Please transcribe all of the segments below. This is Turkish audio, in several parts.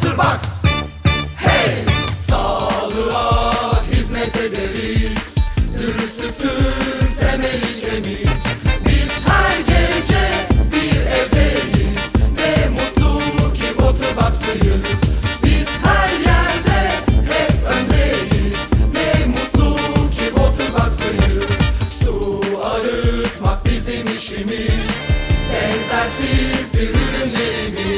Otterbox Hey! Sağlığa hizmet ederiz. Dürüstlüktür temeli temiz. Biz her gece bir evdeyiz Ne mutlu ki Otterbox'lıyız Biz her yerde hep öndeyiz Ne mutlu ki Otterbox'lıyız Su arıtmak bizim işimiz. Benzersiz bir ürünlerimiz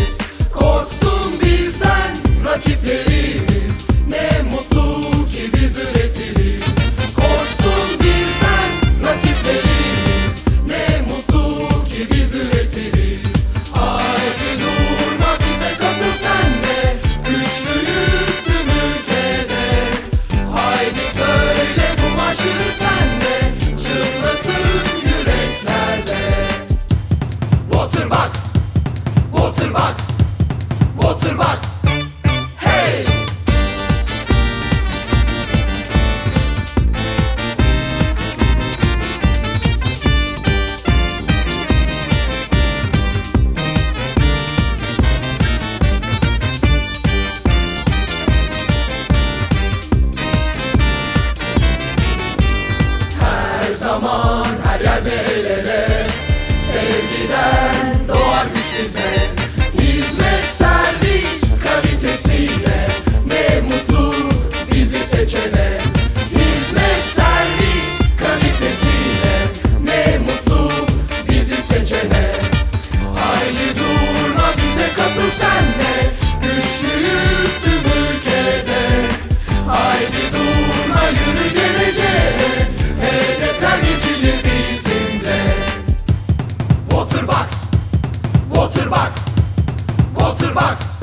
rakiplerimiz Ne mutlu ki biz üretiriz. Korksun bizden rakiplerimiz. Ne mutlu ki biz üretiriz. Haydi durma bize katıl sen Güçlüyüz tüm ülkede. Haydi söyle bu maçı sen de. Çınlasın yüreklerde Waterbox Waterbox Waterbox seçene. Hizmet servis kalitesiyle Ne mutlu bizi seçene. Haydi durma bize katıl sen de. Güçlüyüz tüm ülkede. Haydi durma yürü geleceğe. Hedefler geçilir bizimle. Waterbox Waterbox Waterbox.